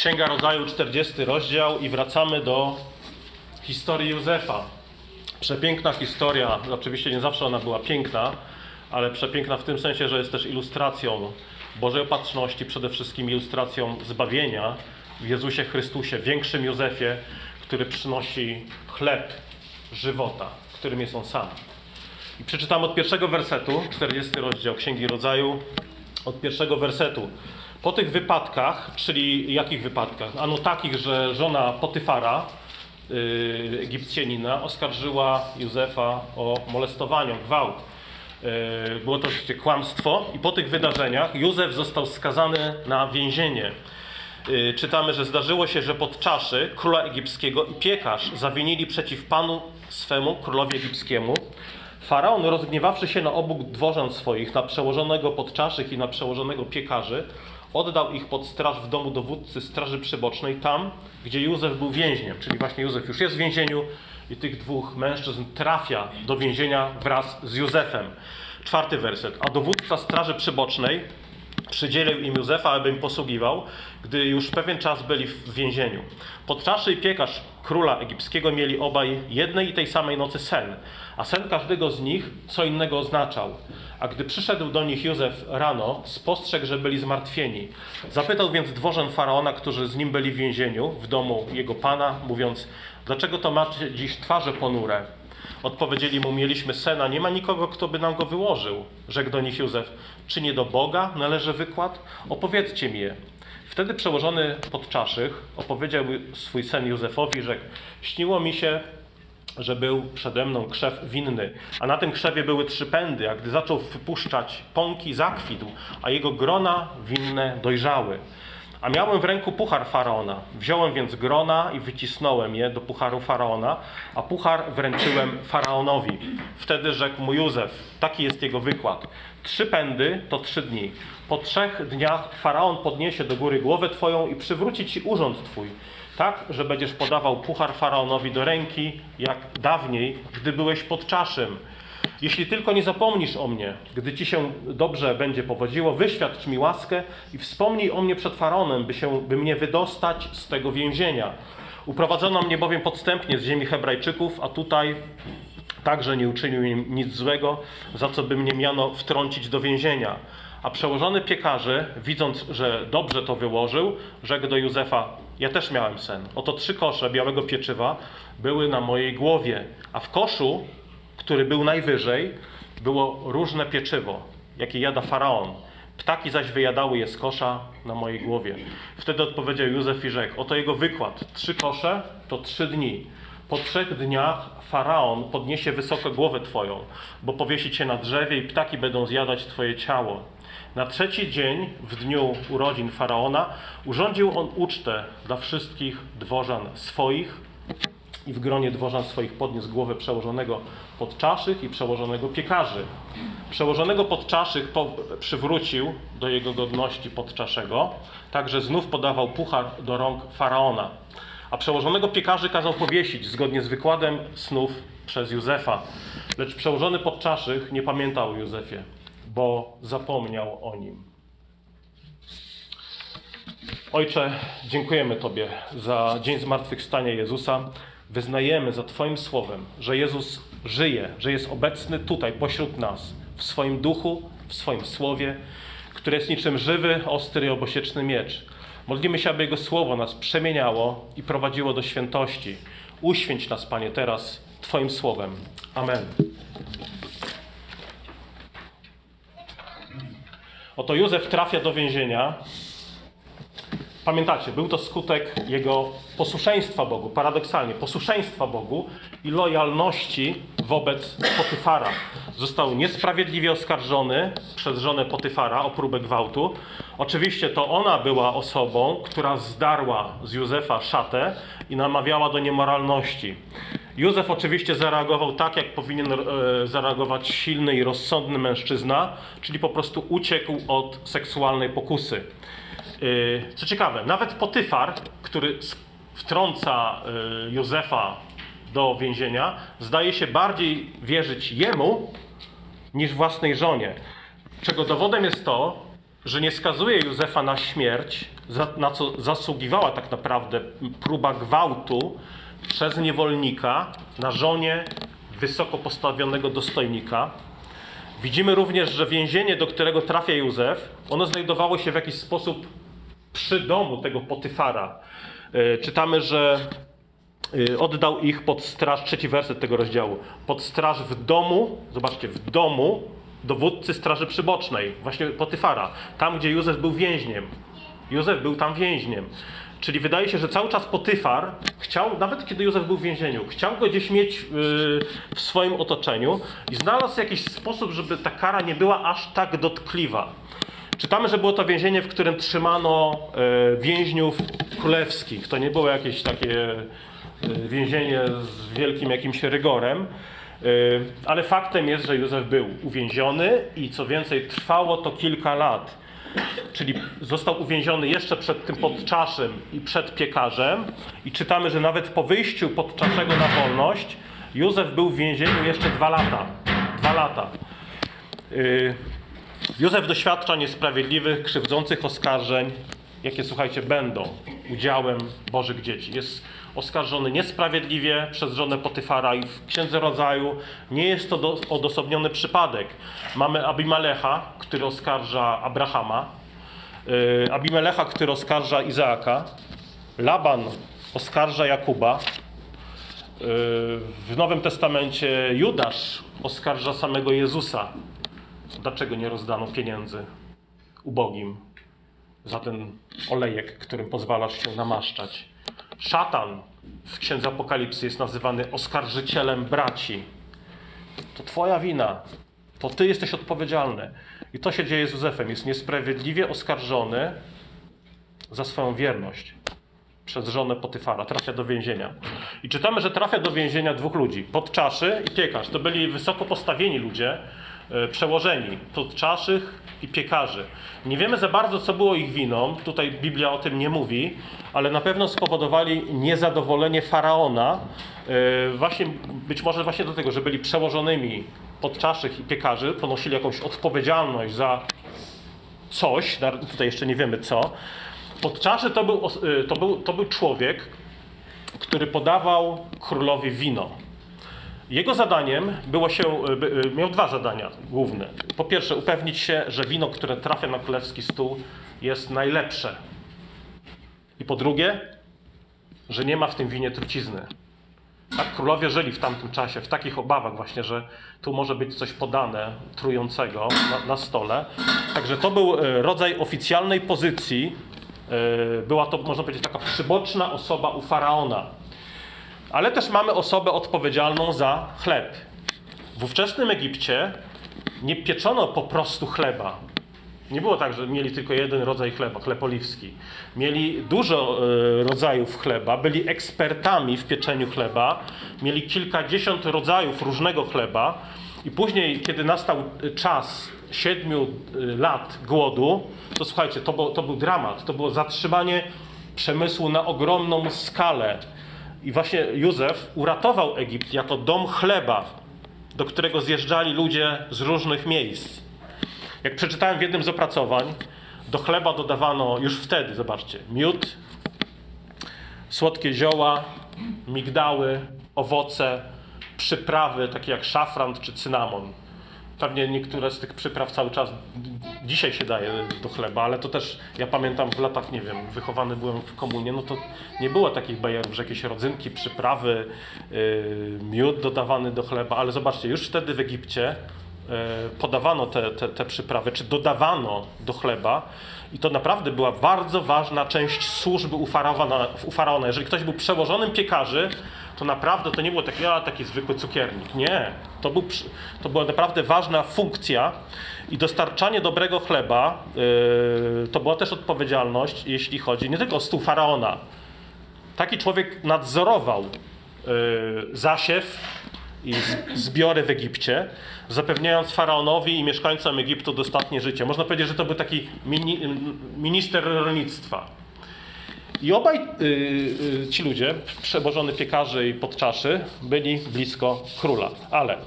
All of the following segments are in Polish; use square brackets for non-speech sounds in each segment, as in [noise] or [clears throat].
Księga Rodzaju, 40 rozdział i wracamy do historii Józefa. Przepiękna historia, oczywiście nie zawsze ona była piękna, ale przepiękna w tym sensie, że jest też ilustracją Bożej opatrzności, przede wszystkim ilustracją zbawienia w Jezusie Chrystusie, większym Józefie, który przynosi chleb żywota, którym jest On sam. I przeczytam od pierwszego wersetu, 40 rozdział Księgi Rodzaju, od pierwszego wersetu. Po tych wypadkach, czyli jakich wypadkach? Ano takich, że żona Potyfara, yy, Egipcjanina, oskarżyła Józefa o molestowanie, gwałt. Yy, było to oczywiście kłamstwo i po tych wydarzeniach Józef został skazany na więzienie. Yy, czytamy, że zdarzyło się, że podczaszy króla egipskiego i piekarz zawinili przeciw panu swemu, królowi egipskiemu. Faraon, rozgniewawszy się na obu dworzan swoich, na przełożonego podczaszych i na przełożonego piekarzy, oddał ich pod straż w domu dowódcy straży przybocznej, tam, gdzie Józef był więźniem. Czyli właśnie Józef już jest w więzieniu i tych dwóch mężczyzn trafia do więzienia wraz z Józefem. Czwarty werset. A dowódca straży przybocznej przydzielił im Józefa, aby im posługiwał, gdy już pewien czas byli w więzieniu. Podczaszy i piekarz króla egipskiego mieli obaj jednej i tej samej nocy sen, a sen każdego z nich co innego oznaczał. A gdy przyszedł do nich Józef rano, spostrzegł, że byli zmartwieni. Zapytał więc dworzan faraona, którzy z nim byli w więzieniu, w domu jego pana, mówiąc: Dlaczego to macie dziś twarze ponure? Odpowiedzieli mu: Mieliśmy sena, nie ma nikogo, kto by nam go wyłożył. Rzekł do nich Józef: Czy nie do Boga należy wykład? Opowiedzcie mi je. Wtedy przełożony podczaszych opowiedział swój sen Józefowi, rzekł: Śniło mi się, że był przede mną krzew winny, a na tym krzewie były trzy pędy, a gdy zaczął wypuszczać pąki, zakwitł, a jego grona winne dojrzały. A miałem w ręku puchar faraona. Wziąłem więc grona i wycisnąłem je do pucharu faraona, a puchar wręczyłem faraonowi. Wtedy rzekł mu Józef: Taki jest jego wykład. Trzy pędy to trzy dni. Po trzech dniach faraon podniesie do góry głowę twoją i przywróci ci urząd twój. Tak, że będziesz podawał puchar faraonowi do ręki, jak dawniej, gdy byłeś pod czaszym. Jeśli tylko nie zapomnisz o mnie, gdy ci się dobrze będzie powodziło, wyświadcz mi łaskę i wspomnij o mnie przed faraonem, by, się, by mnie wydostać z tego więzienia. Uprowadzono mnie bowiem podstępnie z ziemi Hebrajczyków, a tutaj także nie uczynił im nic złego, za co by mnie miano wtrącić do więzienia. A przełożony piekarzy, widząc, że dobrze to wyłożył, rzekł do Józefa: Ja też miałem sen. Oto trzy kosze białego pieczywa były na mojej głowie, a w koszu który był najwyżej, było różne pieczywo, jakie jada faraon. Ptaki zaś wyjadały je z kosza na mojej głowie. Wtedy odpowiedział Józef i rzekł: Oto jego wykład. Trzy kosze to trzy dni. Po trzech dniach faraon podniesie wysoko głowę twoją, bo powiesi cię na drzewie i ptaki będą zjadać twoje ciało. Na trzeci dzień, w dniu urodzin faraona, urządził on ucztę dla wszystkich dworzan swoich i w gronie dworzan swoich podniósł głowę przełożonego podczaszych i przełożonego piekarzy. Przełożonego podczaszych po, przywrócił do jego godności podczaszego, także znów podawał puchar do rąk faraona. A przełożonego piekarzy kazał powiesić zgodnie z wykładem snów przez Józefa. Lecz przełożony podczaszych nie pamiętał o Józefie, bo zapomniał o nim. Ojcze, dziękujemy Tobie za dzień zmartwychwstania Jezusa. Wyznajemy za Twoim słowem, że Jezus żyje, że jest obecny tutaj pośród nas, w swoim duchu, w swoim słowie, które jest niczym żywy, ostry i obosieczny miecz. Modlimy się, aby Jego słowo nas przemieniało i prowadziło do świętości. Uświęć nas, Panie, teraz Twoim słowem. Amen. Oto Józef trafia do więzienia. Pamiętacie, był to skutek jego posłuszeństwa Bogu, paradoksalnie, posłuszeństwa Bogu i lojalności wobec Potyfara. Został niesprawiedliwie oskarżony przez żonę Potyfara o próbę gwałtu. Oczywiście to ona była osobą, która zdarła z Józefa szatę i namawiała do niemoralności. Józef oczywiście zareagował tak, jak powinien e, zareagować silny i rozsądny mężczyzna, czyli po prostu uciekł od seksualnej pokusy. E, co ciekawe, nawet Potyfar, który wtrąca e, Józefa do więzienia, zdaje się bardziej wierzyć jemu niż własnej żonie. Czego dowodem jest to, że nie skazuje Józefa na śmierć, na co zasługiwała tak naprawdę próba gwałtu przez niewolnika na żonie wysoko postawionego dostojnika. Widzimy również, że więzienie, do którego trafia Józef, ono znajdowało się w jakiś sposób przy domu tego Potyfara. E, czytamy, że e, oddał ich pod straż, trzeci werset tego rozdziału, pod straż w domu, zobaczcie, w domu dowódcy straży przybocznej, właśnie Potyfara, tam gdzie Józef był więźniem. Józef był tam więźniem. Czyli wydaje się, że cały czas Potyfar chciał, nawet kiedy Józef był w więzieniu, chciał go gdzieś mieć yy, w swoim otoczeniu i znalazł jakiś sposób, żeby ta kara nie była aż tak dotkliwa. Czytamy, że było to więzienie, w którym trzymano yy, więźniów królewskich. To nie było jakieś takie yy, więzienie z wielkim jakimś rygorem. Ale faktem jest, że Józef był uwięziony i co więcej, trwało to kilka lat czyli został uwięziony jeszcze przed tym podczaszym i przed piekarzem. I czytamy, że nawet po wyjściu podczaszego na wolność, Józef był w więzieniu jeszcze dwa lata. Dwa lata. Józef doświadcza niesprawiedliwych, krzywdzących oskarżeń, jakie słuchajcie, będą udziałem Bożych dzieci. Jest oskarżony niesprawiedliwie przez żonę Potyfara i w Księdze Rodzaju nie jest to do, odosobniony przypadek. Mamy Abimelecha, który oskarża Abrahama, yy, Abimelecha, który oskarża Izaaka, Laban oskarża Jakuba, yy, w Nowym Testamencie Judasz oskarża samego Jezusa. Dlaczego nie rozdano pieniędzy ubogim za ten olejek, którym pozwalasz się namaszczać? Szatan w Księdze Apokalipsy jest nazywany oskarżycielem braci. To twoja wina. To ty jesteś odpowiedzialny. I to się dzieje z Józefem. Jest niesprawiedliwie oskarżony za swoją wierność przez żonę Potyfara. Trafia do więzienia. I czytamy, że trafia do więzienia dwóch ludzi. Podczaszy i piekarz. To byli wysoko postawieni ludzie, przełożeni, podczaszych i piekarzy. Nie wiemy za bardzo, co było ich winą, tutaj Biblia o tym nie mówi, ale na pewno spowodowali niezadowolenie faraona, e, właśnie, być może właśnie do tego, że byli przełożonymi podczaszych i piekarzy, ponosili jakąś odpowiedzialność za coś, tutaj jeszcze nie wiemy co. Podczaszy to był, e, to był, to był człowiek, który podawał królowi wino. Jego zadaniem było się, e, e, miał dwa zadania główne. Po pierwsze, upewnić się, że wino, które trafia na królewski stół, jest najlepsze. I po drugie, że nie ma w tym winie trucizny. Tak, królowie żyli w tamtym czasie w takich obawach właśnie, że tu może być coś podane trującego na, na stole. Także to był e, rodzaj oficjalnej pozycji. Była to, można powiedzieć, taka przyboczna osoba u faraona ale też mamy osobę odpowiedzialną za chleb. W ówczesnym Egipcie nie pieczono po prostu chleba. Nie było tak, że mieli tylko jeden rodzaj chleba, chleb oliwski. Mieli dużo e, rodzajów chleba, byli ekspertami w pieczeniu chleba, mieli kilkadziesiąt rodzajów różnego chleba i później, kiedy nastał czas siedmiu e, lat głodu, to słuchajcie, to, to był dramat, to było zatrzymanie przemysłu na ogromną skalę. I właśnie Józef uratował Egipt jako dom chleba, do którego zjeżdżali ludzie z różnych miejsc. Jak przeczytałem w jednym z opracowań, do chleba dodawano już wtedy, zobaczcie, miód, słodkie zioła, migdały, owoce, przyprawy takie jak szafran czy cynamon. Pewnie niektóre z tych przypraw cały czas dzisiaj się daje do chleba, ale to też ja pamiętam w latach, nie wiem, wychowany byłem w komunie, no to nie było takich bajerów, że jakieś rodzynki, przyprawy, yy, miód dodawany do chleba, ale zobaczcie, już wtedy w Egipcie yy, podawano te, te, te przyprawy, czy dodawano do chleba i to naprawdę była bardzo ważna część służby u faraona. U faraona. Jeżeli ktoś był przełożonym piekarzy, to naprawdę to nie było taki, a, taki zwykły cukiernik. Nie. To, był, to była naprawdę ważna funkcja i dostarczanie dobrego chleba yy, to była też odpowiedzialność, jeśli chodzi nie tylko o stół faraona. Taki człowiek nadzorował yy, zasiew i zbiory w Egipcie, zapewniając faraonowi i mieszkańcom Egiptu dostatnie życie. Można powiedzieć, że to był taki mini, minister rolnictwa. I obaj y, y, ci ludzie, przebożony piekarzy i podczaszy, byli blisko króla. Ale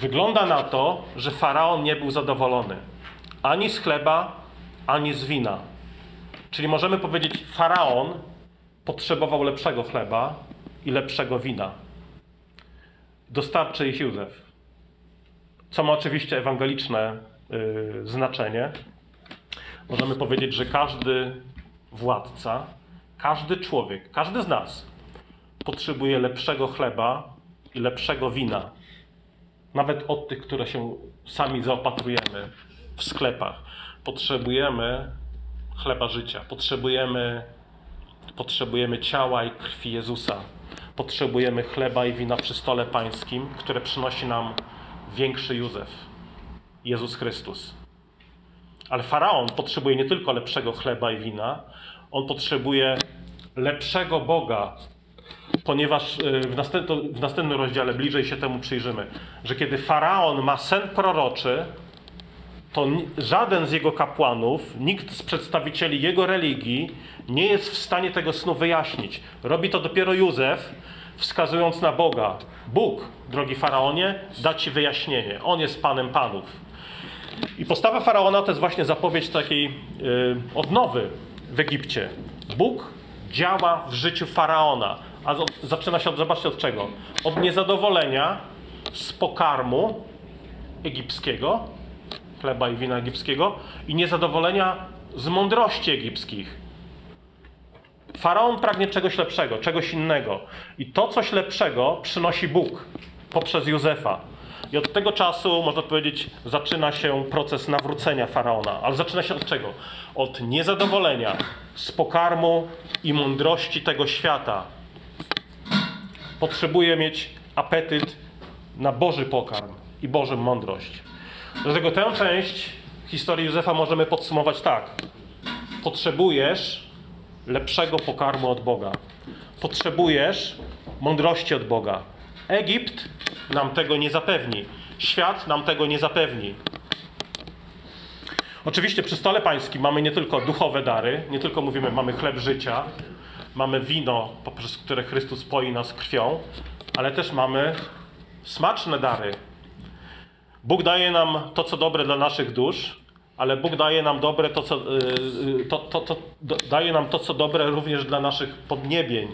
wygląda na to, że faraon nie był zadowolony ani z chleba, ani z wina. Czyli możemy powiedzieć, faraon potrzebował lepszego chleba i lepszego wina. Dostarczy ich Józef. Co ma oczywiście ewangeliczne yy, znaczenie. Możemy powiedzieć, że każdy władca, każdy człowiek, każdy z nas potrzebuje lepszego chleba i lepszego wina. Nawet od tych, które się sami zaopatrujemy w sklepach. Potrzebujemy chleba życia. Potrzebujemy, potrzebujemy ciała i krwi Jezusa. Potrzebujemy chleba i wina przy stole pańskim, które przynosi nam większy Józef, Jezus Chrystus. Ale faraon potrzebuje nie tylko lepszego chleba i wina, on potrzebuje lepszego Boga, ponieważ y, w następnym, w następnym rozdziale bliżej się temu przyjrzymy, że kiedy faraon ma sen proroczy, to żaden z jego kapłanów, nikt z przedstawicieli jego religii nie jest w stanie tego snu wyjaśnić. Robi to dopiero Józef, wskazując na Boga. Bóg, drogi faraonie, da ci wyjaśnienie. On jest panem panów. I postawa faraona to jest właśnie zapowiedź takiej yy, odnowy w Egipcie. Bóg działa w życiu faraona. A zaczyna się od, zobaczcie od czego? Od niezadowolenia z pokarmu egipskiego, chleba i wina egipskiego, i niezadowolenia z mądrości egipskich. Faraon pragnie czegoś lepszego, czegoś innego. I to coś lepszego przynosi Bóg poprzez Józefa. I od tego czasu, można powiedzieć, zaczyna się proces nawrócenia faraona. Ale zaczyna się od czego? Od niezadowolenia z pokarmu i mądrości tego świata. Potrzebuje mieć apetyt na Boży pokarm i Bożą mądrość. Dlatego tę część historii Józefa możemy podsumować tak. Potrzebujesz lepszego pokarmu od Boga. Potrzebujesz mądrości od Boga. Egipt nam tego nie zapewni. Świat nam tego nie zapewni. Oczywiście przy stole pańskim mamy nie tylko duchowe dary, nie tylko mówimy, mamy chleb życia, mamy wino, poprzez które Chrystus poi nas krwią, ale też mamy smaczne dary. Bóg daje nam to, co dobre dla naszych dusz, ale Bóg daje nam dobre to, co, y, y, to, to, to, daje nam to, co dobre również dla naszych podniebień.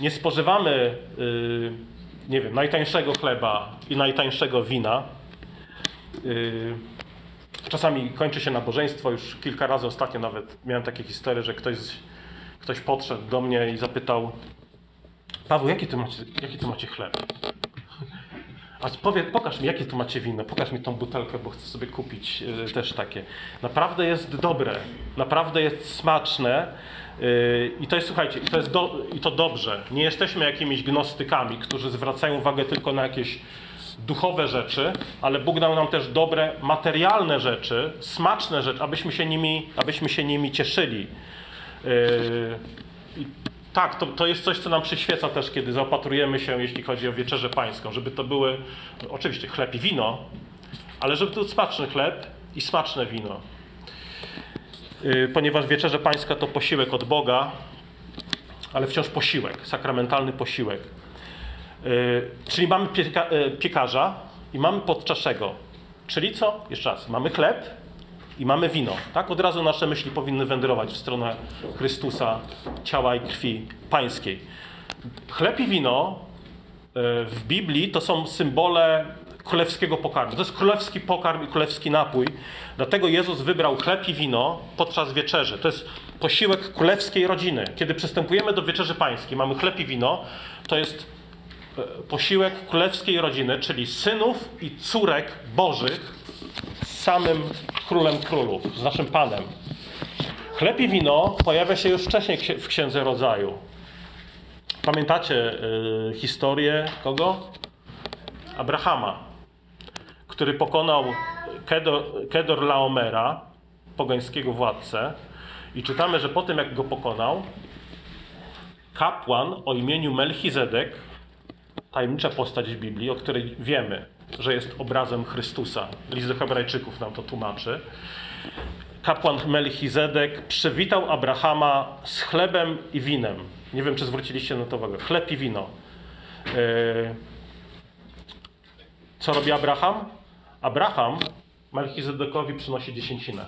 Nie spożywamy, y, nie wiem, najtańszego chleba i najtańszego wina. Czasami kończy się nabożeństwo, już kilka razy ostatnio nawet miałem takie historie, że ktoś, ktoś podszedł do mnie i zapytał Paweł, jaki tu macie, jaki tu macie chleb? A powie, pokaż mi, jakie tu macie wino, pokaż mi tą butelkę, bo chcę sobie kupić yy, też takie. Naprawdę jest dobre, naprawdę jest smaczne i to jest, słuchajcie, i to jest do, i to dobrze. Nie jesteśmy jakimiś gnostykami, którzy zwracają uwagę tylko na jakieś duchowe rzeczy, ale Bóg dał nam też dobre, materialne rzeczy, smaczne rzeczy, abyśmy się nimi, abyśmy się nimi cieszyli. Yy, tak, to, to jest coś, co nam przyświeca też, kiedy zaopatrujemy się, jeśli chodzi o wieczerzę pańską, żeby to były oczywiście chleb i wino, ale żeby to był smaczny chleb i smaczne wino. Yy, ponieważ wieczerze pańska to posiłek od Boga, ale wciąż posiłek, sakramentalny posiłek. Yy, czyli mamy pieka, yy, piekarza i mamy podczaszego. Czyli co? Jeszcze raz, mamy chleb, i mamy wino. Tak? Od razu nasze myśli powinny wędrować w stronę Chrystusa, ciała i krwi pańskiej. Chleb i wino w Biblii to są symbole królewskiego pokarmu. To jest królewski pokarm i królewski napój. Dlatego Jezus wybrał chleb i wino podczas wieczerzy. To jest posiłek królewskiej rodziny. Kiedy przystępujemy do wieczerzy pańskiej, mamy chleb i wino, to jest e, posiłek królewskiej rodziny, czyli synów i córek bożych z samym królem królów, z naszym Panem. Chleb i wino pojawia się już wcześniej w Księdze Rodzaju. Pamiętacie y, historię kogo? Abrahama, który pokonał Kedor, Kedor Laomera, pogańskiego władcę. I czytamy, że po tym jak go pokonał, kapłan o imieniu Melchizedek, tajemnicza postać w Biblii, o której wiemy, że jest obrazem Chrystusa. List do Hebrajczyków nam to tłumaczy. Kapłan Melchizedek przywitał Abrahama z chlebem i winem. Nie wiem, czy zwróciliście na to uwagę. Chleb i wino. E, co robi Abraham? Abraham Melchizedekowi przynosi dziesięcinę.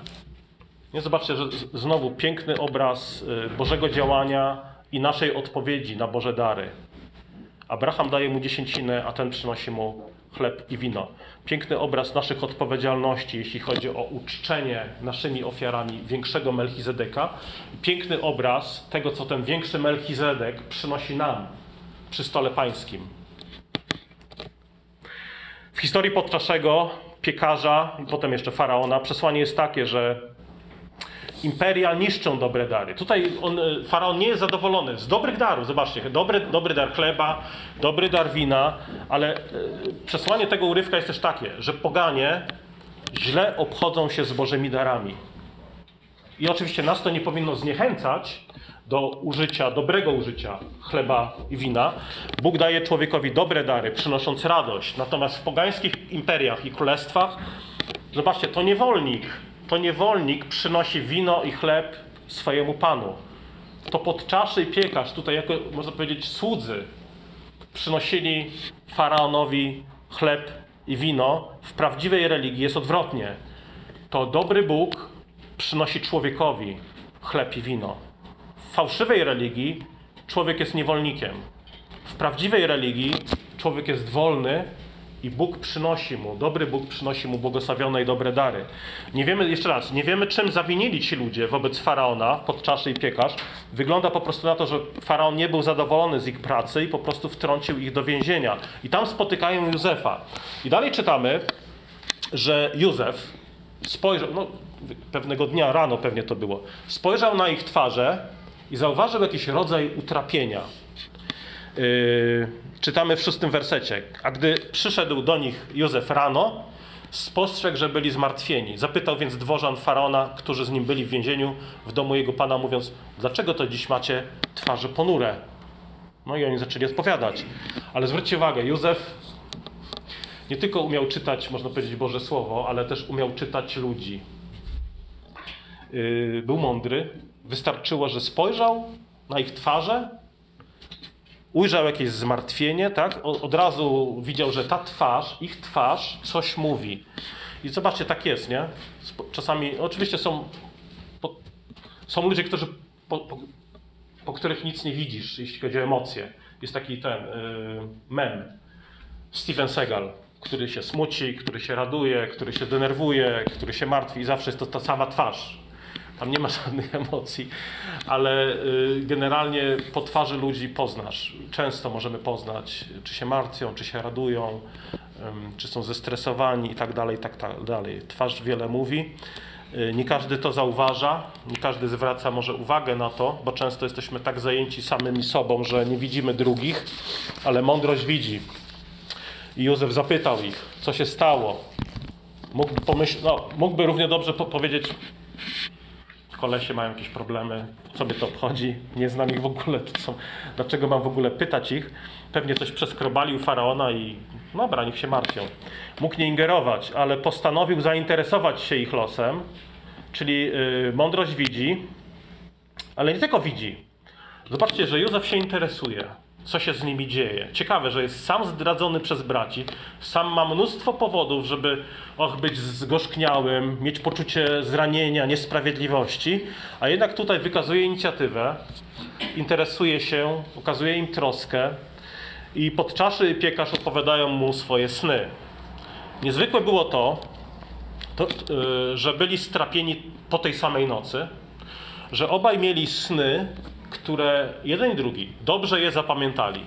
Nie zobaczcie, że znowu piękny obraz y, Bożego działania i naszej odpowiedzi na Boże dary. Abraham daje mu dziesięcinę, a ten przynosi mu chleb i wino. Piękny obraz naszych odpowiedzialności, jeśli chodzi o uczczenie naszymi ofiarami większego Melchizedeka. Piękny obraz tego, co ten większy Melchizedek przynosi nam przy stole pańskim. W historii Podczaszego, piekarza i potem jeszcze faraona, przesłanie jest takie, że imperia niszczą dobre dary. Tutaj on, e, faraon nie jest zadowolony z dobrych darów. Zobaczcie, dobry, dobry dar chleba, dobry dar wina, ale e, przesłanie tego urywka jest też takie, że poganie źle obchodzą się z Bożymi darami. I oczywiście nas to nie powinno zniechęcać do użycia, dobrego użycia chleba i wina. Bóg daje człowiekowi dobre dary, przynosząc radość. Natomiast w pogańskich imperiach i królestwach, zobaczcie, to niewolnik to niewolnik przynosi wino i chleb swojemu panu. To podczaszy i piekarz, tutaj jako, można powiedzieć, słudzy, przynosili faraonowi chleb i wino. W prawdziwej religii jest odwrotnie. To dobry Bóg przynosi człowiekowi chleb i wino. Fałszywej religii człowiek jest niewolnikiem. W prawdziwej religii człowiek jest wolny i Bóg przynosi mu, dobry Bóg przynosi mu błogosławione i dobre dary. Nie wiemy, jeszcze raz, nie wiemy czym zawinili ci ludzie wobec Faraona, podczaszy i piekarz. Wygląda po prostu na to, że Faraon nie był zadowolony z ich pracy i po prostu wtrącił ich do więzienia. I tam spotykają Józefa. I dalej czytamy, że Józef spojrzał, no pewnego dnia, rano pewnie to było, spojrzał na ich twarze i zauważył jakiś rodzaj utrapienia. Yy, czytamy w szóstym wersecie. A gdy przyszedł do nich Józef rano, spostrzegł, że byli zmartwieni. Zapytał więc dworzan faraona, którzy z nim byli w więzieniu w domu jego pana, mówiąc: Dlaczego to dziś macie twarze ponure? No i oni zaczęli odpowiadać. Ale zwróćcie uwagę, Józef nie tylko umiał czytać, można powiedzieć, Boże Słowo, ale też umiał czytać ludzi. Yy, był mądry. Wystarczyło, że spojrzał na ich twarze ujrzał jakieś zmartwienie, tak? Od razu widział, że ta twarz, ich twarz coś mówi. I zobaczcie, tak jest, nie? Czasami, oczywiście są, po, są ludzie, którzy, po, po, po, których nic nie widzisz, jeśli chodzi o emocje. Jest taki ten yy, mem, Steven Seagal, który się smuci, który się raduje, który się denerwuje, który się martwi i zawsze jest to ta sama twarz. Tam nie ma [laughs] żadnych emocji, ale y, generalnie po twarzy ludzi poznasz. Często możemy poznać, czy się martwią, czy się radują, czy są zestresowani i tak dalej, tak dalej. Twarz wiele mówi. Y, nie każdy to zauważa, nie każdy zwraca może uwagę na to, bo często jesteśmy tak zajęci samymi sobą, że nie widzimy drugich, ale mądrość widzi. I Józef zapytał ich, co się stało. Mógłby, pomyśl, no, mógłby równie dobrze powiedzieć, kolesie mają jakieś problemy, co mnie to obchodzi, nie znam ich w ogóle, są, dlaczego mam w ogóle pytać ich. Pewnie coś przeskrobali u Faraona i dobra, niech się martwią. Mógł nie ingerować, ale postanowił zainteresować się ich losem, czyli yy, mądrość widzi, ale nie tylko widzi. Zobaczcie, że Józef się interesuje co się z nimi dzieje. Ciekawe, że jest sam zdradzony przez braci, sam ma mnóstwo powodów, żeby och, być zgorzkniałym, mieć poczucie zranienia, niesprawiedliwości, a jednak tutaj wykazuje inicjatywę, interesuje się, okazuje im troskę i podczaszy i piekarz opowiadają mu swoje sny. Niezwykłe było to, to yy, że byli strapieni po tej samej nocy, że obaj mieli sny, które jeden i drugi dobrze je zapamiętali.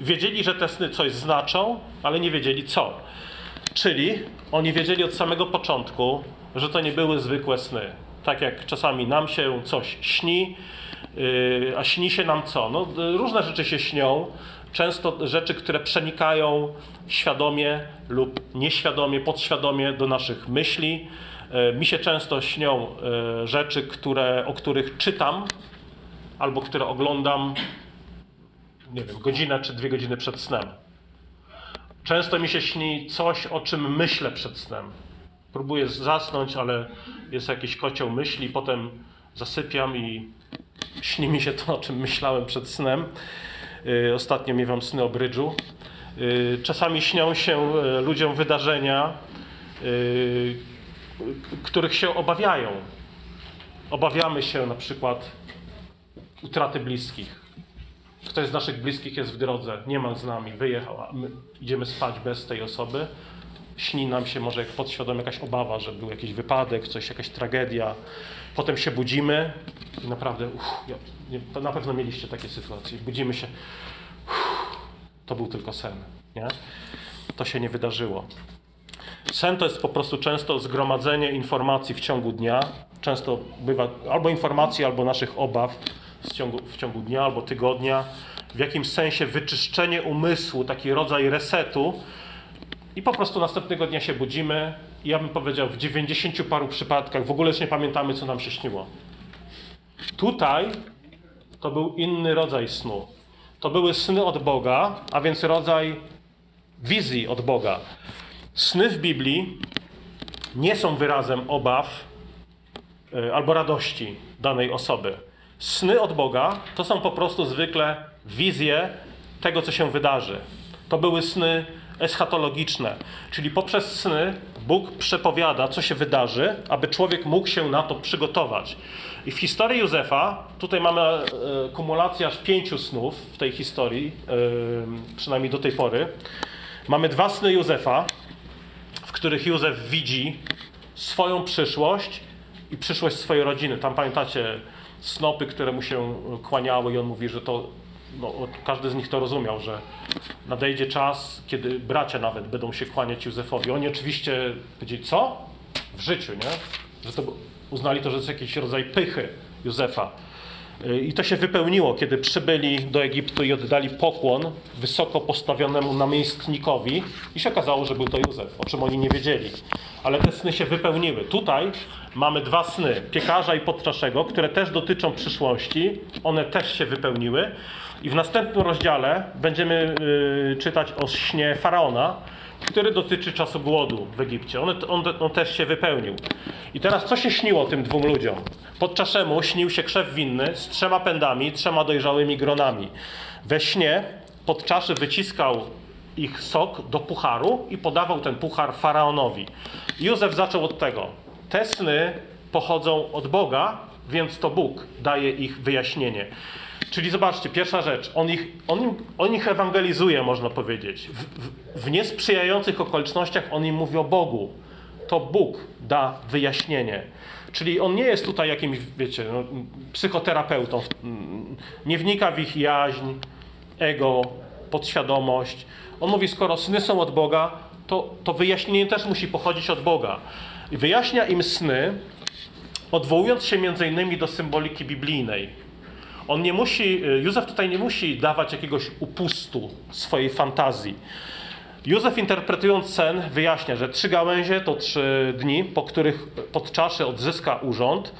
Wiedzieli, że te sny coś znaczą, ale nie wiedzieli co. Czyli oni wiedzieli od samego początku, że to nie były zwykłe sny. Tak jak czasami nam się coś śni, yy, a śni się nam co? No, różne rzeczy się śnią, często rzeczy, które przenikają świadomie lub nieświadomie, podświadomie do naszych myśli. Yy, mi się często śnią yy, rzeczy, które, o których czytam albo które oglądam, nie wiem, godzinę czy dwie godziny przed snem. Często mi się śni coś, o czym myślę przed snem. Próbuję zasnąć, ale jest jakiś kocioł myśli, potem zasypiam i śni mi się to, o czym myślałem przed snem. Y, ostatnio miewam sny o brydżu. Y, czasami śnią się y, ludziom wydarzenia, których się obawiają obawiamy się na przykład utraty bliskich. Ktoś z naszych bliskich jest w drodze, nie ma z nami, wyjechał, a my idziemy spać bez tej osoby. Śni nam się może jak podświadomie jakaś obawa, że był jakiś wypadek, coś, jakaś tragedia. Potem się budzimy i naprawdę, uff, to na pewno mieliście takie sytuacje. Budzimy się, uff, to był tylko sen, nie? To się nie wydarzyło. Sen to jest po prostu często zgromadzenie informacji w ciągu dnia. Często bywa albo informacji, albo naszych obaw ciągu, w ciągu dnia albo tygodnia. W jakimś sensie wyczyszczenie umysłu, taki rodzaj resetu. I po prostu następnego dnia się budzimy. I ja bym powiedział, w 90 paru przypadkach w ogóle już nie pamiętamy, co nam się śniło. Tutaj to był inny rodzaj snu. To były sny od Boga, a więc rodzaj wizji od Boga. Sny w Biblii nie są wyrazem obaw y, albo radości danej osoby. Sny od Boga to są po prostu zwykle wizje tego, co się wydarzy. To były sny eschatologiczne, czyli poprzez sny Bóg przepowiada, co się wydarzy, aby człowiek mógł się na to przygotować. I w historii Józefa, tutaj mamy e, kumulację aż pięciu snów w tej historii, e, przynajmniej do tej pory. Mamy dwa sny Józefa, w których Józef widzi swoją przyszłość i przyszłość swojej rodziny. Tam pamiętacie snopy, które mu się kłaniały i on mówi, że to no, każdy z nich to rozumiał, że nadejdzie czas, kiedy bracia nawet będą się kłaniać Józefowi. Oni oczywiście powiedzieli, co? W życiu, nie? Że to, uznali to, że to jest jakiś rodzaj pychy Józefa. I to się wypełniło, kiedy przybyli do Egiptu i oddali pokłon wysoko postawionemu namiestnikowi i się okazało, że był to Józef, o czym oni nie wiedzieli. Ale te sny się wypełniły. Tutaj mamy dwa sny, piekarza i podczaszego, które też dotyczą przyszłości. One też się wypełniły. I w następnym rozdziale będziemy y, czytać o śnie Faraona, który dotyczy czasu głodu w Egipcie. On, on, on, też się wypełnił. I teraz co się śniło tym dwóm ludziom? Podczaszemu śnił się krzew winny z trzema pędami, trzema dojrzałymi gronami. We śnie podczaszy wyciskał ich sok do pucharu i podawał ten puchar faraonowi. Józef zaczął od tego. Te sny pochodzą od Boga, więc to Bóg daje ich wyjaśnienie. Czyli zobaczcie, pierwsza rzecz, on ich, on, on ich ewangelizuje, można powiedzieć. W, w, w, niesprzyjających okolicznościach on im mówi o Bogu. To Bóg da wyjaśnienie. Czyli on nie jest tutaj jakimś, wiecie, no, psychoterapeutą. Nie wnika w ich jaźń, ego, podświadomość. On mówi, skoro sny są od Boga, to, to wyjaśnienie też musi pochodzić od Boga. I wyjaśnia im sny, odwołując się między innymi do symboliki biblijnej. On nie musi, y, Józef tutaj nie musi dawać jakiegoś upustu swojej fantazji. Józef interpretując sen wyjaśnia, że trzy gałęzie to trzy dni, po których podczaszy odzyska urząd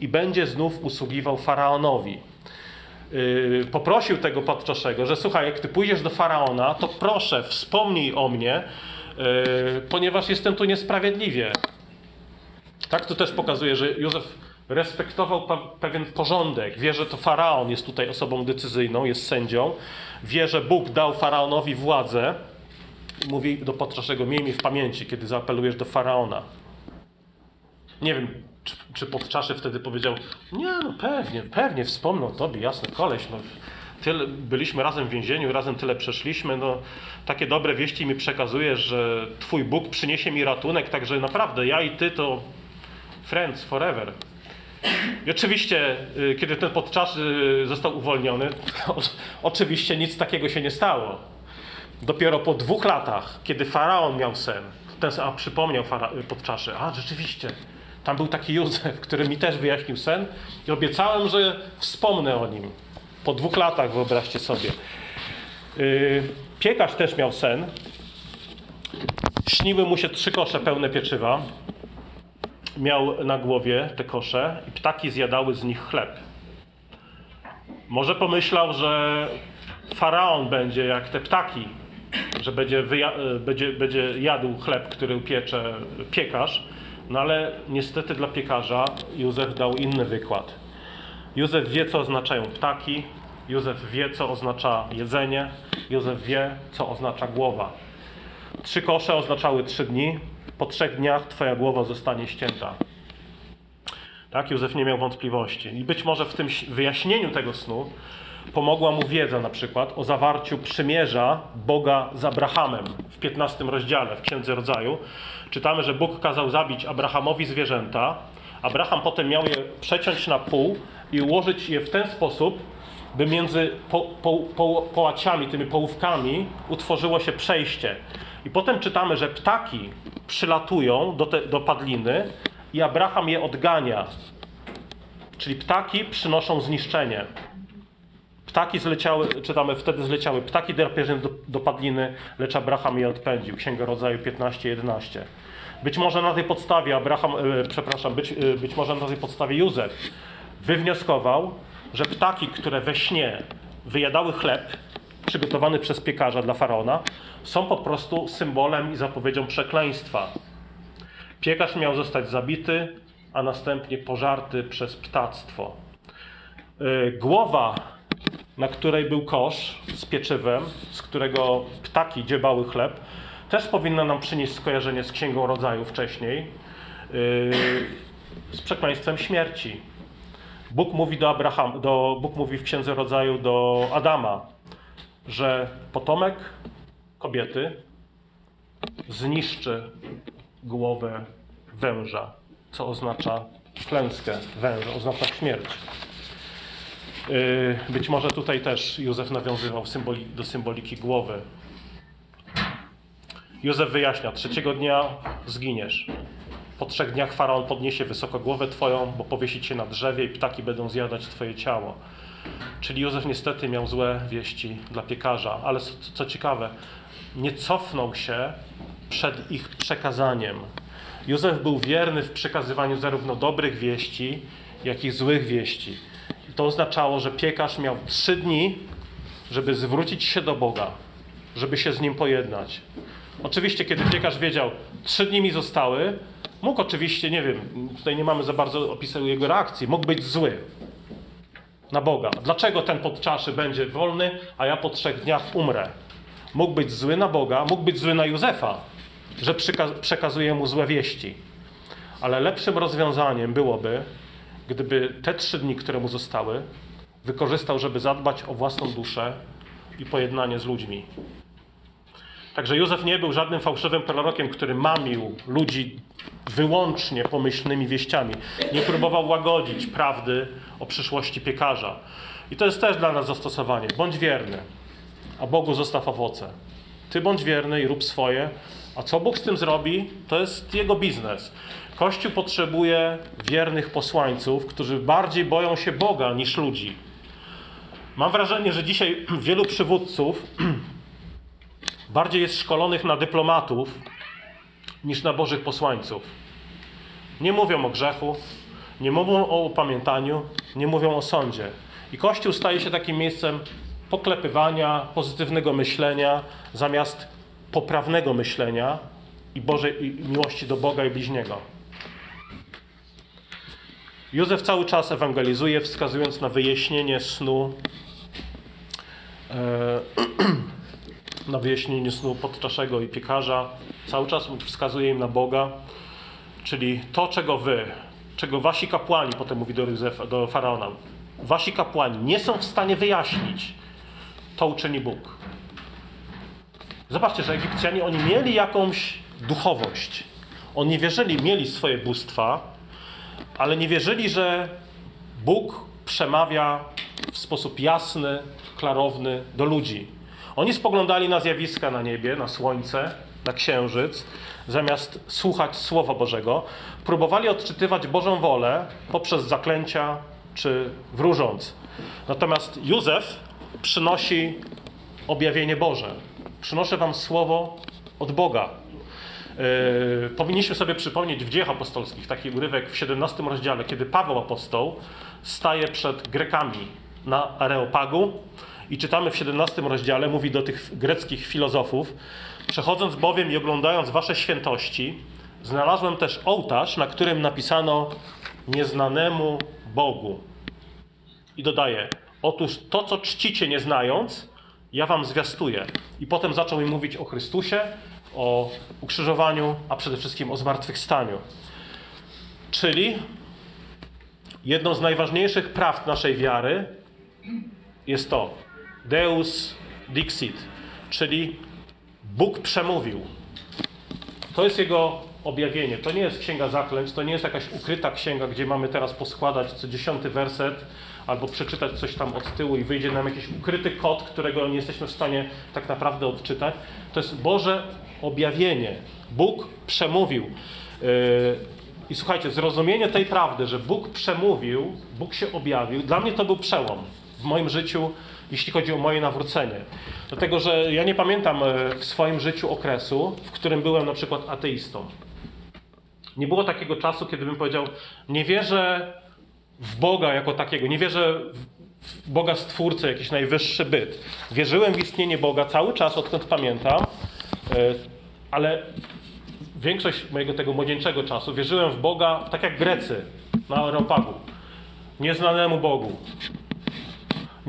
i będzie znów usługiwał faraonowi. Yy, poprosił tego podczaszego, że słuchaj, jak ty pójdziesz do faraona, to proszę, wspomnij o mnie, yy, ponieważ jestem tu niesprawiedliwie. Tak to też pokazuje, że Józef respektował pewien porządek. Wie, że to faraon jest tutaj osobą decyzyjną, jest sędzią. Wie, że Bóg dał faraonowi władzę. Mówi do Podczaszego, miej mi w pamięci, kiedy zaapelujesz do faraona. Nie wiem, czy, czy Podczaszy wtedy powiedział, nie, no pewnie, pewnie wspomnę o tobie, jasny koleś, no tyle, byliśmy razem w więzieniu, razem tyle przeszliśmy, no takie dobre wieści mi przekazujesz, że twój Bóg przyniesie mi ratunek, także naprawdę ja i ty to friends forever. I oczywiście, y, kiedy ten podczas y, został uwolniony, [laughs] oczywiście nic takiego się nie stało. Dopiero po dwóch latach, kiedy faraon miał sen, ten a przypomniał y, podczaszy, a rzeczywiście, tam był taki Józef, który mi też wyjaśnił sen i obiecałem, że wspomnę o nim. Po dwóch latach, wyobraźcie sobie. Piekarz też miał sen. Śniły mu się trzy kosze pełne pieczywa miał na głowie te kosze i ptaki zjadały z nich chleb. Może pomyślał, że faraon będzie jak te ptaki, że będzie, będzie, będzie jadł chleb, który upiecze piekarz, no ale niestety dla piekarza Józef dał inny wykład. Józef wie, co oznaczają ptaki, Józef wie, co oznacza jedzenie, Józef wie, co oznacza głowa. Trzy kosze oznaczały trzy dni, po trzech dniach Twoja głowa zostanie ścięta. Tak? Józef nie miał wątpliwości. I być może w tym wyjaśnieniu tego snu pomogła mu wiedza na przykład o zawarciu przymierza Boga z Abrahamem. W 15 rozdziale w Księdze Rodzaju czytamy, że Bóg kazał zabić Abrahamowi zwierzęta. Abraham potem miał je przeciąć na pół i ułożyć je w ten sposób, by między po, po, po, połaciami, tymi połówkami utworzyło się przejście. I potem czytamy, że ptaki przylatują do, te, do padliny i Abraham je odgania. Czyli ptaki przynoszą zniszczenie. Ptaki zleciały, czytamy, wtedy zleciały ptaki drapieżne do, do padliny, lecz Abraham je odpędził. Księga Rodzaju 15-11. Być może na tej podstawie Abraham, e, przepraszam, być, e, być może na tej podstawie Józef wywnioskował, że ptaki, które we śnie wyjadały chleb przygotowany przez piekarza dla faraona, są po prostu symbolem i zapowiedzią przekleństwa. Piekarz miał zostać zabity, a następnie pożarty przez ptactwo. E, głowa na której był kosz z pieczywem, z którego ptaki dziebały chleb, też powinna nam przynieść skojarzenie z Księgą Rodzaju wcześniej, yy, z przekleństwem śmierci. Bóg mówi, do Abraham, do, Bóg mówi w Księdze Rodzaju do Adama, że potomek kobiety zniszczy głowę węża, co oznacza klęskę węża, oznacza śmierć. Yy, być może tutaj też Józef nawiązywał symboli, do symboliki głowy. Józef wyjaśnia, trzeciego dnia zginiesz. Po trzech dniach faraon podniesie wysoko głowę twoją, bo powiesi cię na drzewie i ptaki będą zjadać twoje ciało. Czyli Józef niestety miał złe wieści dla piekarza, ale co, co ciekawe, nie cofnął się przed ich przekazaniem. Józef był wierny w przekazywaniu zarówno dobrych wieści, jak i złych wieści. To oznaczało, że piekarz miał trzy dni, żeby zwrócić się do Boga, żeby się z nim pojednać. Oczywiście, kiedy piekarz wiedział, trzy dni mi zostały, mógł oczywiście, nie wiem, tutaj nie mamy za bardzo opisu jego reakcji, mógł być zły na Boga. Dlaczego ten pod czaszy będzie wolny, a ja po trzech dniach umrę? Mógł być zły na Boga, mógł być zły na Józefa, że przekazuje mu złe wieści. Ale lepszym rozwiązaniem byłoby, gdyby te trzy dni, które mu zostały, wykorzystał, żeby zadbać o własną duszę i pojednanie z ludźmi. Także Józef nie był żadnym fałszywym prorokiem, który mamił ludzi wyłącznie pomyślnymi wieściami. Nie próbował łagodzić prawdy o przyszłości piekarza. I to jest też dla nas zastosowanie. Bądź wierny, a Bogu zostaw owoce. Ty bądź wierny i rób swoje, a co Bóg z tym zrobi, to jest jego biznes. Kościół potrzebuje wiernych posłańców, którzy bardziej boją się Boga niż ludzi. Mam wrażenie, że dzisiaj [clears throat] wielu przywódców [clears throat] bardziej jest szkolonych na dyplomatów niż na Bożych posłańców. Nie mówią o grzechu, nie mówią o upamiętaniu, nie mówią o sądzie. I Kościół staje się takim miejscem poklepywania, pozytywnego myślenia, zamiast poprawnego myślenia i Bożej i miłości do Boga i bliźniego. Józef cały czas ewangelizuje, wskazując na wyjaśnienie snu, e, [clears throat] na wyjaśnienie snu podczaszego i piekarza. Cały czas wskazuje im na Boga, czyli to, czego wy, czego wasi kapłani, potem mówi do, Józefa, do faraona, wasi kapłani nie są w stanie wyjaśnić, to uczyni Bóg. Zobaczcie, że Egipcjanie, oni mieli jakąś duchowość. Oni wierzyli, mieli swoje bóstwa, ale nie wierzyli, że Bóg przemawia w sposób jasny, klarowny do ludzi. Oni spoglądali na zjawiska na niebie, na słońce, na księżyc, zamiast słuchać Słowa Bożego, próbowali odczytywać Bożą wolę poprzez zaklęcia czy wróżąc. Natomiast Józef przynosi objawienie Boże. Przynoszę wam słowo od Boga. Yy, powinniśmy sobie przypomnieć w dziejach apostolskich taki urywek w 17 rozdziale, kiedy Paweł apostoł staje przed Grekami na Areopagu i czytamy w 17 rozdziale, mówi do tych greckich filozofów, przechodząc bowiem i oglądając wasze świętości, znalazłem też ołtarz, na którym napisano nieznanemu Bogu. I dodaje, otóż to, co czcicie nie znając, ja wam zwiastuję. I potem zaczął im mówić o Chrystusie, o ukrzyżowaniu, a przede wszystkim o zmartwychwstaniu. Czyli jedną z najważniejszych prawd naszej wiary jest to Deus Dixit, czyli Bóg przemówił. To jest Jego objawienie. To nie jest księga zaklęć, to nie jest jakaś ukryta księga, gdzie mamy teraz poskładać co dziesiąty werset albo przeczytać coś tam od tyłu i wyjdzie nam jakiś ukryty kod, którego nie jesteśmy w stanie tak naprawdę odczytać. To jest Boże objawienie. Bóg przemówił. Yy, I słuchajcie, zrozumienie tej prawdy, że Bóg przemówił, Bóg się objawił, dla mnie to był przełom w moim życiu, jeśli chodzi o moje nawrócenie. Dlatego, że ja nie pamiętam e, w swoim życiu okresu, w którym byłem na przykład ateistą. Nie było takiego czasu, kiedy bym powiedział, nie wierzę w Boga jako takiego, nie wierzę w Boga Stwórcę, jakiś najwyższy byt. Wierzyłem w istnienie Boga cały czas, odkąd pamiętam, e, ale większość mojego tego młodzieńczego czasu wierzyłem w Boga tak jak Grecy na Areopagu. Nieznanemu Bogu.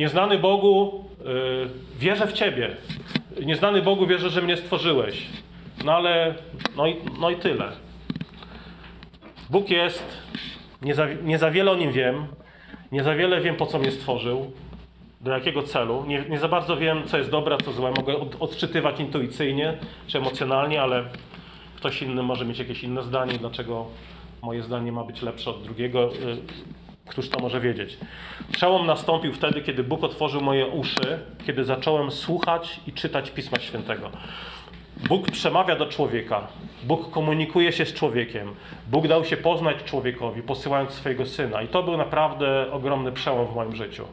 Nieznany Bogu, yy, wierzę w Ciebie. Nieznany Bogu, wierzę, że mnie stworzyłeś. No ale, no i, no i tyle. Bóg jest, nie za, nie za wiele o nim wiem, nie za wiele wiem, po co mnie stworzył, do jakiego celu. Nie, nie za bardzo wiem, co jest dobre, co złe. Mogę od, odczytywać intuicyjnie czy emocjonalnie, ale ktoś inny może mieć jakieś inne zdanie, dlaczego moje zdanie ma być lepsze od drugiego. Któż to może wiedzieć? Przełom nastąpił wtedy, kiedy Bóg otworzył moje uszy, kiedy zacząłem słuchać i czytać Pisma Świętego. Bóg przemawia do człowieka. Bóg komunikuje się z człowiekiem. Bóg dał się poznać człowiekowi, posyłając swojego syna. I to był naprawdę ogromny przełom w moim życiu.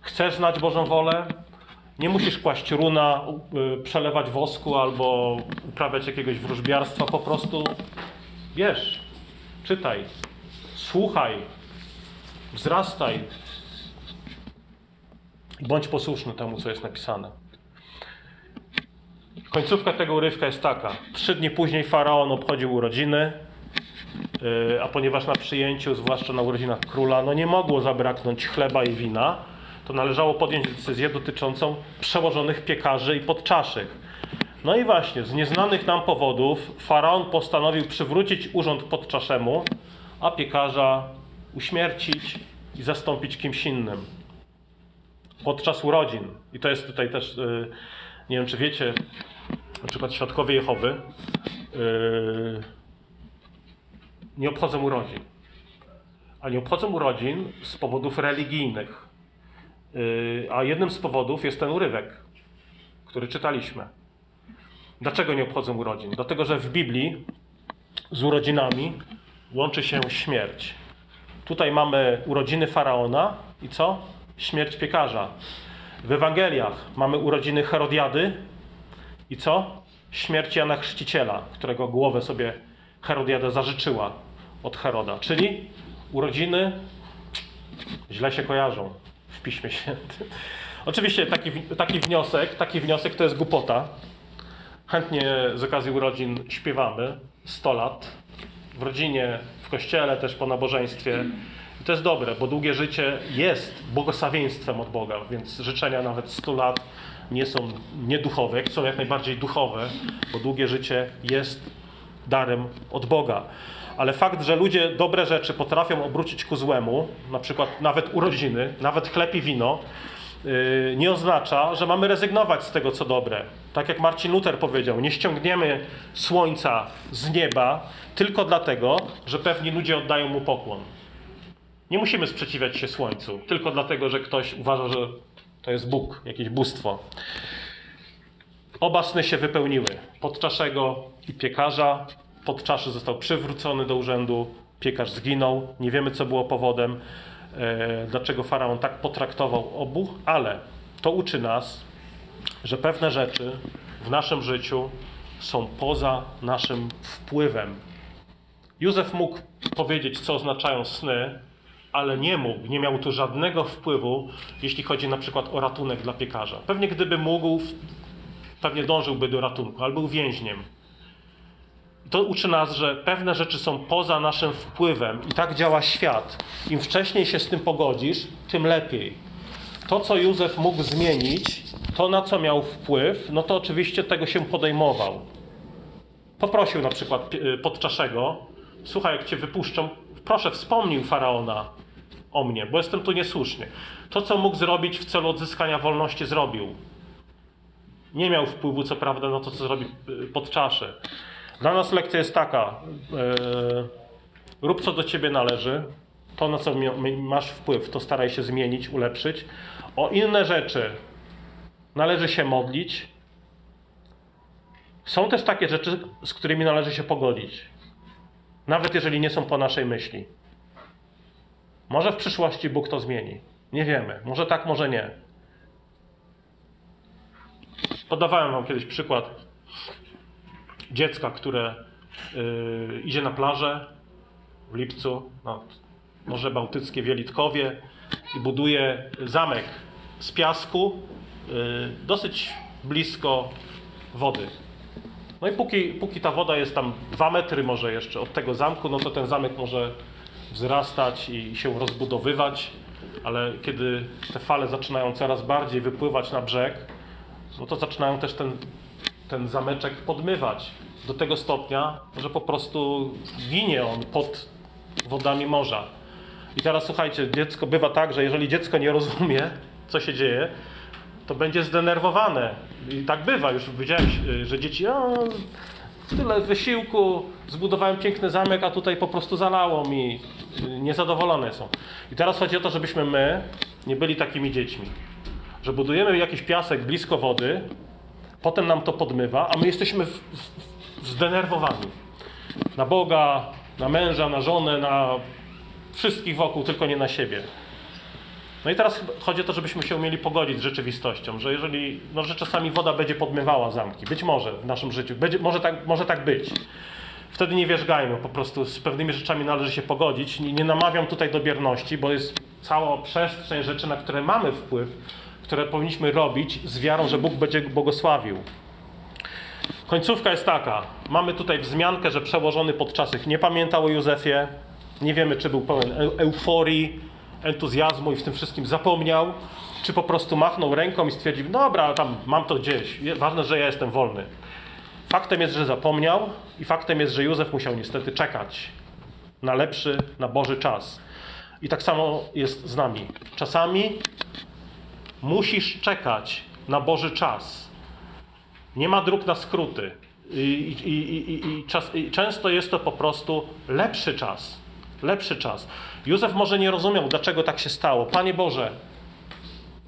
Chcesz znać Bożą wolę? Nie musisz kłaść runa, y, przelewać wosku albo uprawiać jakiegoś wróżbiarstwa. Po prostu wiesz, czytaj, słuchaj, wzrastaj i bądź posłuszny temu, co jest napisane. Końcówka tego urywka jest taka. Trzy dni później faraon obchodził urodziny, y, a ponieważ na przyjęciu, zwłaszcza na urodzinach króla, no nie mogło zabraknąć chleba i wina, to należało podjąć decyzję dotyczącą przełożonych piekarzy i podczaszych. No i właśnie, z nieznanych nam powodów faraon postanowił przywrócić urząd podczaszemu, a piekarza uśmiercić i zastąpić kimś innym. Podczas urodzin. I to jest tutaj też, y, nie wiem czy wiecie, na przykład świadkowie Jehowy yy, nie obchodzą urodzin. A nie obchodzą urodzin z powodów religijnych. Yy, a jednym z powodów jest ten urywek, który czytaliśmy. Dlaczego nie obchodzą urodzin? Dlatego, że w Biblii z urodzinami łączy się śmierć. Tutaj mamy urodziny faraona i co? Śmierć piekarza. W Ewangeliach mamy urodziny Herodiady i co? Śmierć Jana Chrzciciela, którego głowę sobie Herodiada zażyczyła od Heroda. Czyli urodziny źle się kojarzą w Piśmie Świętym. Oczywiście taki, taki wniosek, taki wniosek to jest głupota. Chętnie z okazji urodzin śpiewamy 100 lat. W rodzinie, w kościele, też po nabożeństwie. I to jest dobre, bo długie życie jest błogosławieństwem od Boga, więc życzenia nawet 100 lat nie są nieduchowe, są jak najbardziej duchowe, bo długie życie jest darem od Boga. Ale fakt, że ludzie dobre rzeczy potrafią obrócić ku złemu, na przykład nawet urodziny, nawet chleb i wino, yy, nie oznacza, że mamy rezygnować z tego, co dobre. Tak jak Marcin Luther powiedział, nie ściągniemy słońca z nieba tylko dlatego, że pewni ludzie oddają mu pokłon. Nie musimy sprzeciwiać się słońcu, tylko dlatego, że ktoś uważa, że to jest Bóg, jakieś bóstwo. Oba sny się wypełniły. Podczaszego i piekarza. Podczaszy został przywrócony do urzędu, piekarz zginął. Nie wiemy, co było powodem, e, dlaczego faraon tak potraktował obu, ale to uczy nas, że pewne rzeczy w naszym życiu są poza naszym wpływem. Józef mógł powiedzieć, co oznaczają sny, ale nie mógł, nie miał tu żadnego wpływu, jeśli chodzi na przykład o ratunek dla piekarza. Pewnie gdyby mógł, pewnie dążyłby do ratunku, ale był więźniem. To uczy nas, że pewne rzeczy są poza naszym wpływem i tak działa świat. Im wcześniej się z tym pogodzisz, tym lepiej. To, co Józef mógł zmienić, to na co miał wpływ, no to oczywiście tego się podejmował. Poprosił na przykład podczaszego, słuchaj, jak cię wypuszczą, proszę, wspomnij faraona o mnie, bo jestem tu niesłuszny. To, co mógł zrobić w celu odzyskania wolności, zrobił. Nie miał wpływu, co prawda, na to, co zrobi y, pod czasze. Dla nas lekcja jest taka: yy, rób co do ciebie należy, to na co masz wpływ, to staraj się zmienić, ulepszyć. O inne rzeczy należy się modlić. Są też takie rzeczy, z którymi należy się pogodzić, nawet jeżeli nie są po naszej myśli. Może w przyszłości Bóg to zmieni. Nie wiemy. Może tak, może nie. Podawałem Wam kiedyś przykład dziecka, które yy, idzie na plażę w lipcu, na Morze Bałtyckie, w Jelitkowie i buduje zamek z piasku yy, dosyć blisko wody. No i póki, póki ta woda jest tam dwa metry może jeszcze od tego zamku, no to ten zamek może wzrastać i się rozbudowywać, ale kiedy te fale zaczynają coraz bardziej wypływać na brzeg, no to zaczynają też ten, ten zameczek podmywać do tego stopnia, że po prostu ginie on pod wodami morza. I teraz słuchajcie, dziecko bywa tak, że jeżeli dziecko nie rozumie, co się dzieje, to będzie zdenerwowane. I tak bywa, już widziałem, y, że dzieci, o, tyle wysiłku, zbudowałem piękny zamek, a tutaj po prostu zalało mi. Y, Niezadowolone są. I teraz chodzi o to, żebyśmy my nie byli takimi dziećmi. Że budujemy jakiś piasek blisko wody, potem nam to podmywa, a my jesteśmy w, w, zdenerwowani. Na Boga, na męża, na żonę, na wszystkich wokół, tylko nie na siebie. No i teraz chodzi o to, żebyśmy się umieli pogodzić z rzeczywistością, że jeżeli, no, że czasami woda będzie podmywała zamki, być może w naszym życiu, będzie, może, tak, może tak być. Wtedy nie wierzgajmy, po prostu z pewnymi rzeczami należy się pogodzić. Nie, nie namawiam tutaj do bierności, bo jest cała przestrzeń rzeczy, na które mamy wpływ, które powinniśmy robić z wiarą, że Bóg będzie błogosławił. Końcówka jest taka. Mamy tutaj wzmiankę, że przełożony podczas ich nie pamiętał o Józefie. Nie wiemy, czy był pełen eu- euforii, entuzjazmu i w tym wszystkim zapomniał, czy po prostu machnął ręką i stwierdził, dobra, tam mam to gdzieś, ważne, że ja jestem wolny. Faktem jest, że zapomniał i faktem jest, że Józef musiał niestety czekać na lepszy, na Boży czas. I tak samo jest z nami. Czasami musisz czekać na Boży czas. Nie ma dróg na skróty. I, i, i, czas, I często jest to po prostu lepszy czas. Lepszy czas. Józef może nie rozumiał, dlaczego tak się stało. Panie Boże,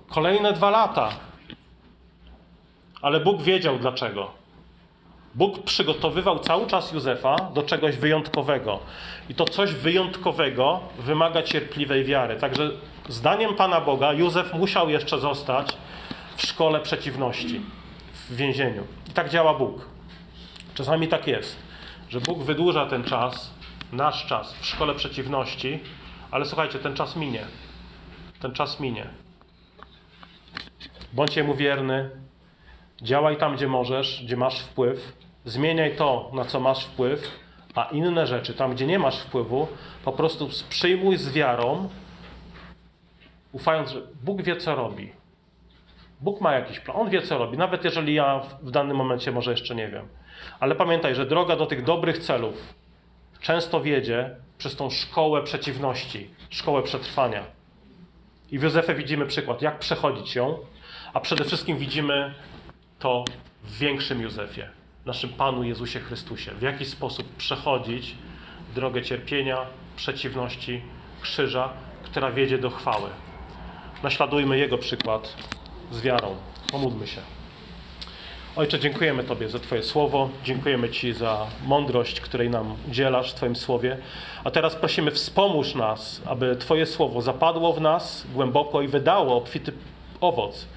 kolejne dwa lata. Ale Bóg wiedział dlaczego. Bóg przygotowywał cały czas Józefa do czegoś wyjątkowego. I to coś wyjątkowego wymaga cierpliwej wiary. Także zdaniem Pana Boga Józef musiał jeszcze zostać w szkole przeciwności, w więzieniu. I tak działa Bóg. Czasami tak jest, że Bóg wydłuża ten czas, nasz czas w szkole przeciwności, ale słuchajcie, ten czas minie. Ten czas minie. Bądź Jemu wierny, działaj tam, gdzie możesz, gdzie masz wpływ, zmieniaj to, na co masz wpływ, a inne rzeczy, tam, gdzie nie masz wpływu, po prostu przyjmuj z wiarą, ufając, że Bóg wie, co robi. Bóg ma jakiś plan, On wie, co robi, nawet jeżeli ja w danym momencie może jeszcze nie wiem. Ale pamiętaj, że droga do tych dobrych celów często wiedzie przez tą szkołę przeciwności, szkołę przetrwania. I w Józefie widzimy przykład, jak przechodzić ją, a przede wszystkim widzimy to w większym Józefie, naszym Panu Jezusie Chrystusie. W jaki sposób przechodzić drogę cierpienia, przeciwności, krzyża, która wiedzie do chwały. Naśladujmy Jego przykład z wiarą. Pomódlmy się. Ojcze, dziękujemy Tobie za Twoje słowo, dziękujemy Ci za mądrość, której nam udzielasz w Twoim słowie. A teraz prosimy, wspomóż nas, aby Twoje słowo zapadło w nas głęboko i wydało obfity owoc.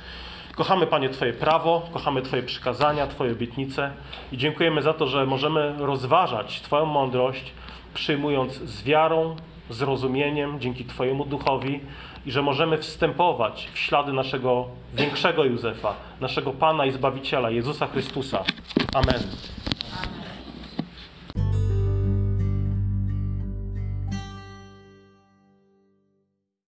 Kochamy, Panie, Twoje prawo, kochamy Twoje przykazania, Twoje obietnice i dziękujemy za to, że możemy rozważać Twoją mądrość, przyjmując z wiarą, zrozumieniem, dzięki Twojemu duchowi i że możemy wstępować w ślady naszego większego Józefa, naszego Pana i Zbawiciela, Jezusa Chrystusa. Amen.